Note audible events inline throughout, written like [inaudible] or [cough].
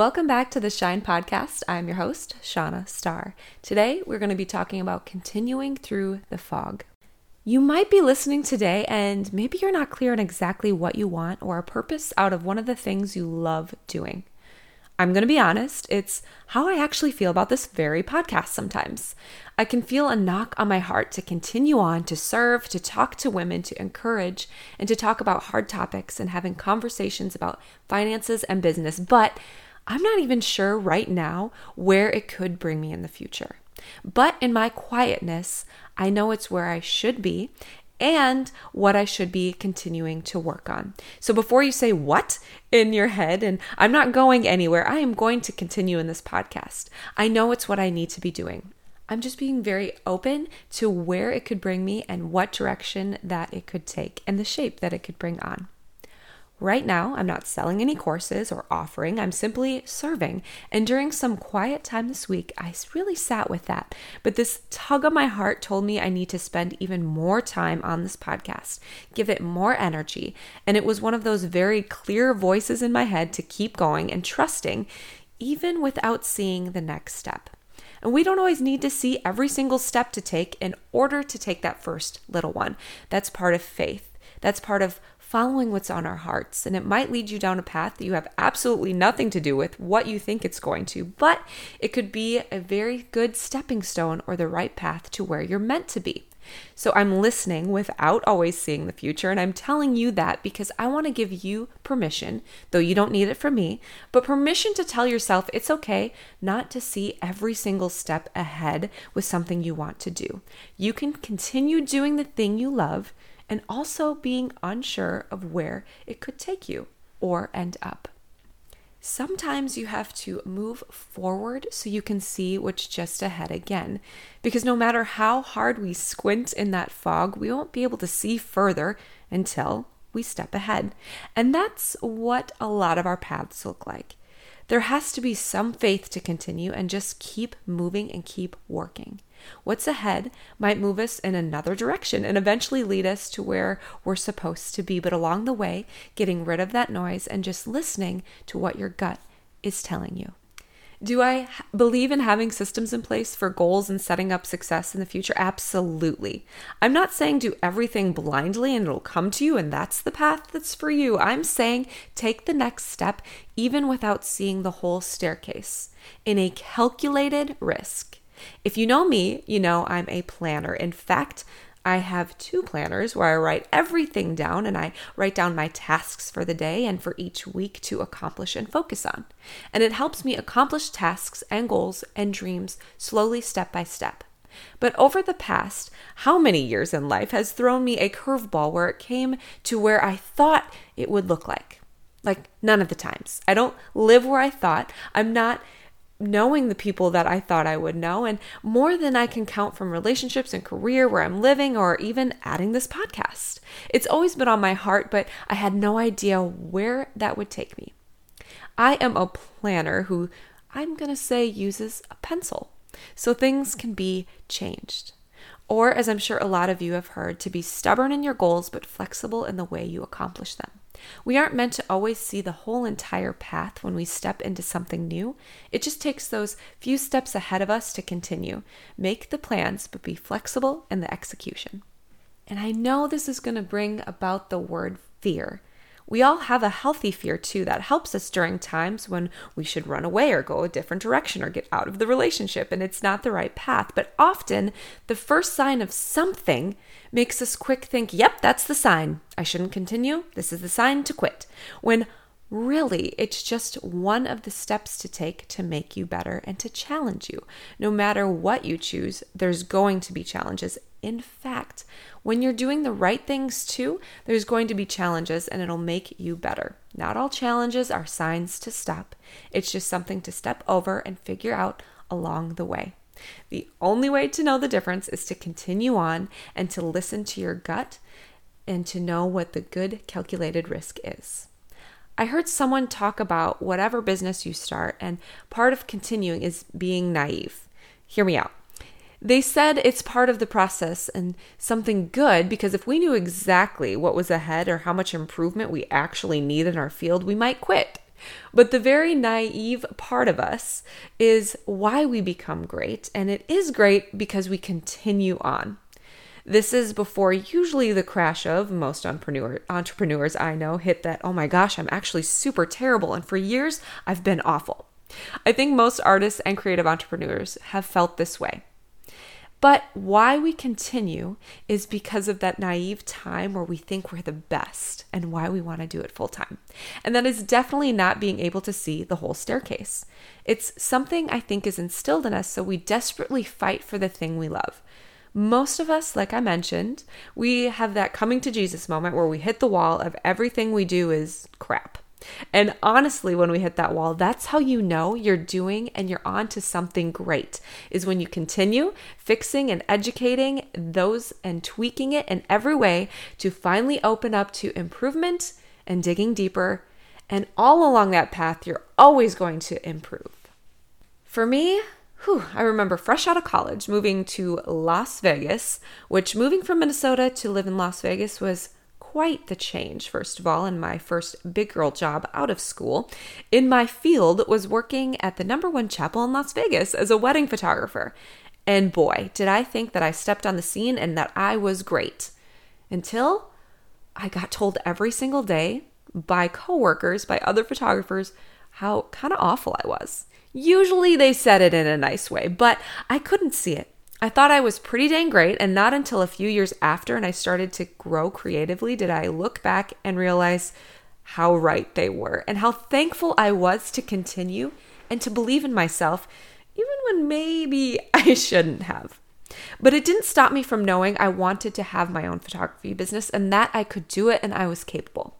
Welcome back to the Shine Podcast. I'm your host, Shauna Starr. Today, we're going to be talking about continuing through the fog. You might be listening today and maybe you're not clear on exactly what you want or a purpose out of one of the things you love doing. I'm going to be honest, it's how I actually feel about this very podcast sometimes. I can feel a knock on my heart to continue on, to serve, to talk to women, to encourage, and to talk about hard topics and having conversations about finances and business, but I'm not even sure right now where it could bring me in the future. But in my quietness, I know it's where I should be and what I should be continuing to work on. So before you say what in your head, and I'm not going anywhere, I am going to continue in this podcast. I know it's what I need to be doing. I'm just being very open to where it could bring me and what direction that it could take and the shape that it could bring on. Right now, I'm not selling any courses or offering, I'm simply serving. And during some quiet time this week, I really sat with that. But this tug of my heart told me I need to spend even more time on this podcast, give it more energy. And it was one of those very clear voices in my head to keep going and trusting, even without seeing the next step. And we don't always need to see every single step to take in order to take that first little one. That's part of faith. That's part of following what's on our hearts. And it might lead you down a path that you have absolutely nothing to do with what you think it's going to, but it could be a very good stepping stone or the right path to where you're meant to be. So I'm listening without always seeing the future. And I'm telling you that because I want to give you permission, though you don't need it from me, but permission to tell yourself it's okay not to see every single step ahead with something you want to do. You can continue doing the thing you love and also being unsure of where it could take you or end up. Sometimes you have to move forward so you can see what's just ahead again. Because no matter how hard we squint in that fog, we won't be able to see further until we step ahead. And that's what a lot of our paths look like. There has to be some faith to continue and just keep moving and keep working. What's ahead might move us in another direction and eventually lead us to where we're supposed to be, but along the way, getting rid of that noise and just listening to what your gut is telling you. Do I believe in having systems in place for goals and setting up success in the future? Absolutely. I'm not saying do everything blindly and it'll come to you and that's the path that's for you. I'm saying take the next step even without seeing the whole staircase in a calculated risk. If you know me, you know I'm a planner. In fact, I have two planners where I write everything down and I write down my tasks for the day and for each week to accomplish and focus on. And it helps me accomplish tasks and goals and dreams slowly, step by step. But over the past, how many years in life has thrown me a curveball where it came to where I thought it would look like? Like none of the times. I don't live where I thought. I'm not knowing the people that I thought I would know, and more than I can count from relationships and career where I'm living, or even adding this podcast. It's always been on my heart, but I had no idea where that would take me. I am a planner who I'm going to say uses a pencil, so things can be changed. Or, as I'm sure a lot of you have heard, to be stubborn in your goals but flexible in the way you accomplish them. We aren't meant to always see the whole entire path when we step into something new. It just takes those few steps ahead of us to continue. Make the plans, but be flexible in the execution. And I know this is going to bring about the word fear. We all have a healthy fear too that helps us during times when we should run away or go a different direction or get out of the relationship and it's not the right path. But often, the first sign of something makes us quick think, yep, that's the sign. I shouldn't continue. This is the sign to quit. When really it's just one of the steps to take to make you better and to challenge you. No matter what you choose, there's going to be challenges. In fact, when you're doing the right things too, there's going to be challenges and it'll make you better. Not all challenges are signs to stop, it's just something to step over and figure out along the way. The only way to know the difference is to continue on and to listen to your gut and to know what the good calculated risk is. I heard someone talk about whatever business you start, and part of continuing is being naive. Hear me out. They said it's part of the process and something good because if we knew exactly what was ahead or how much improvement we actually need in our field, we might quit. But the very naive part of us is why we become great, and it is great because we continue on. This is before usually the crash of most entrepreneur, entrepreneurs I know hit that, oh my gosh, I'm actually super terrible, and for years I've been awful. I think most artists and creative entrepreneurs have felt this way. But why we continue is because of that naive time where we think we're the best and why we want to do it full time. And that is definitely not being able to see the whole staircase. It's something I think is instilled in us, so we desperately fight for the thing we love. Most of us, like I mentioned, we have that coming to Jesus moment where we hit the wall of everything we do is crap. And honestly, when we hit that wall, that's how you know you're doing and you're on to something great, is when you continue fixing and educating those and tweaking it in every way to finally open up to improvement and digging deeper. And all along that path, you're always going to improve. For me, Whew, I remember fresh out of college moving to Las Vegas, which moving from Minnesota to live in Las Vegas was quite the change, first of all, in my first big girl job out of school. In my field, was working at the number one chapel in Las Vegas as a wedding photographer. And boy, did I think that I stepped on the scene and that I was great. Until I got told every single day by coworkers, by other photographers, how kind of awful I was. Usually they said it in a nice way, but I couldn't see it. I thought I was pretty dang great, and not until a few years after and I started to grow creatively did I look back and realize how right they were and how thankful I was to continue and to believe in myself, even when maybe [laughs] I shouldn't have. But it didn't stop me from knowing I wanted to have my own photography business and that I could do it and I was capable.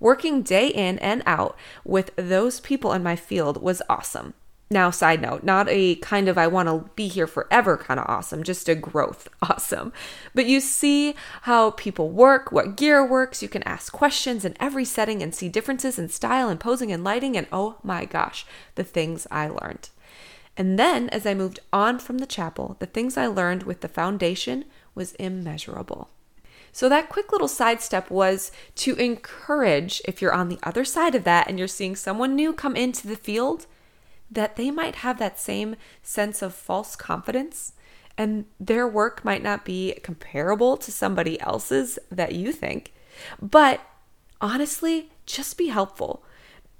Working day in and out with those people in my field was awesome. Now, side note, not a kind of I want to be here forever kind of awesome, just a growth [laughs] awesome. But you see how people work, what gear works. You can ask questions in every setting and see differences in style and posing and lighting. And oh my gosh, the things I learned. And then as I moved on from the chapel, the things I learned with the foundation was immeasurable. So, that quick little sidestep was to encourage, if you're on the other side of that and you're seeing someone new come into the field, that they might have that same sense of false confidence and their work might not be comparable to somebody else's that you think. But honestly, just be helpful.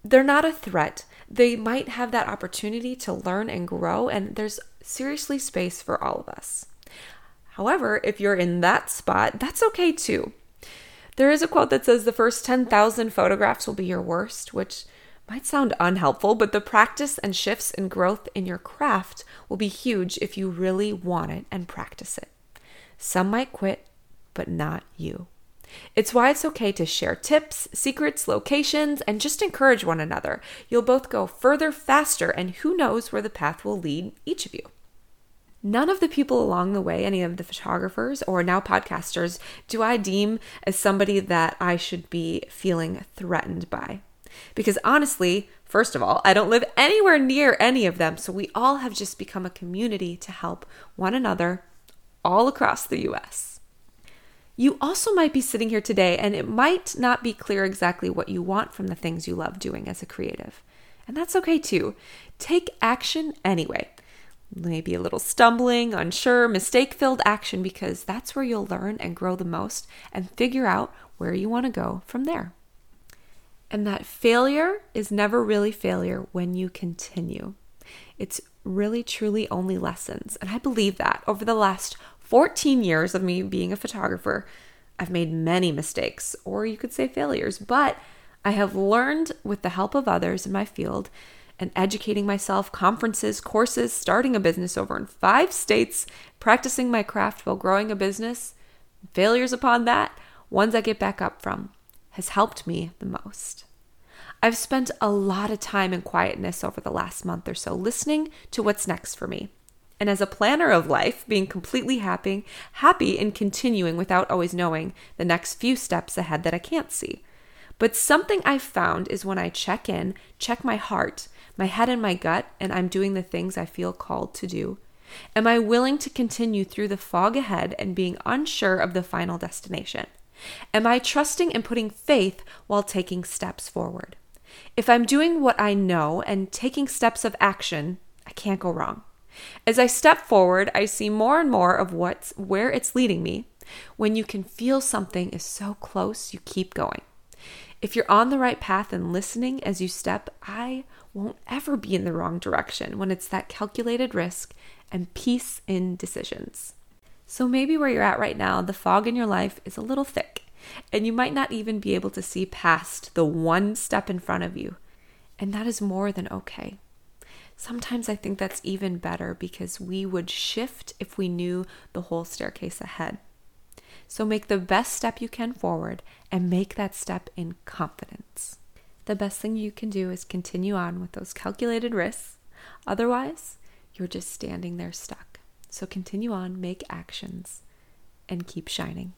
They're not a threat. They might have that opportunity to learn and grow, and there's seriously space for all of us. However, if you're in that spot, that's okay too. There is a quote that says the first 10,000 photographs will be your worst, which might sound unhelpful, but the practice and shifts and growth in your craft will be huge if you really want it and practice it. Some might quit, but not you. It's why it's okay to share tips, secrets, locations, and just encourage one another. You'll both go further faster, and who knows where the path will lead each of you. None of the people along the way, any of the photographers or now podcasters, do I deem as somebody that I should be feeling threatened by. Because honestly, first of all, I don't live anywhere near any of them, so we all have just become a community to help one another all across the US. You also might be sitting here today and it might not be clear exactly what you want from the things you love doing as a creative. And that's okay too. Take action anyway. Maybe a little stumbling, unsure, mistake filled action because that's where you'll learn and grow the most and figure out where you want to go from there and that failure is never really failure when you continue. It's really, truly only lessons. And I believe that over the last 14 years of me being a photographer, I've made many mistakes, or you could say failures, but I have learned with the help of others in my field and educating myself, conferences, courses, starting a business over in five states, practicing my craft while growing a business, failures upon that, ones I get back up from has helped me the most. I've spent a lot of time in quietness over the last month or so listening to what's next for me. And as a planner of life, being completely happy, happy in continuing without always knowing the next few steps ahead that I can't see. But something I've found is when I check in, check my heart, my head and my gut, and I'm doing the things I feel called to do. Am I willing to continue through the fog ahead and being unsure of the final destination? Am I trusting and putting faith while taking steps forward? If I'm doing what I know and taking steps of action, I can't go wrong. As I step forward, I see more and more of what's where it's leading me. When you can feel something is so close, you keep going. If you're on the right path and listening as you step, I won't ever be in the wrong direction when it's that calculated risk and peace in decisions. So maybe where you're at right now, the fog in your life is a little thick, and you might not even be able to see past the one step in front of you. And that is more than okay. Sometimes I think that's even better because we would shift if we knew the whole staircase ahead. So make the best step you can forward and make that step in confidence. The best thing you can do is continue on with those calculated risks. Otherwise, you're just standing there stuck. So continue on, make actions, and keep shining.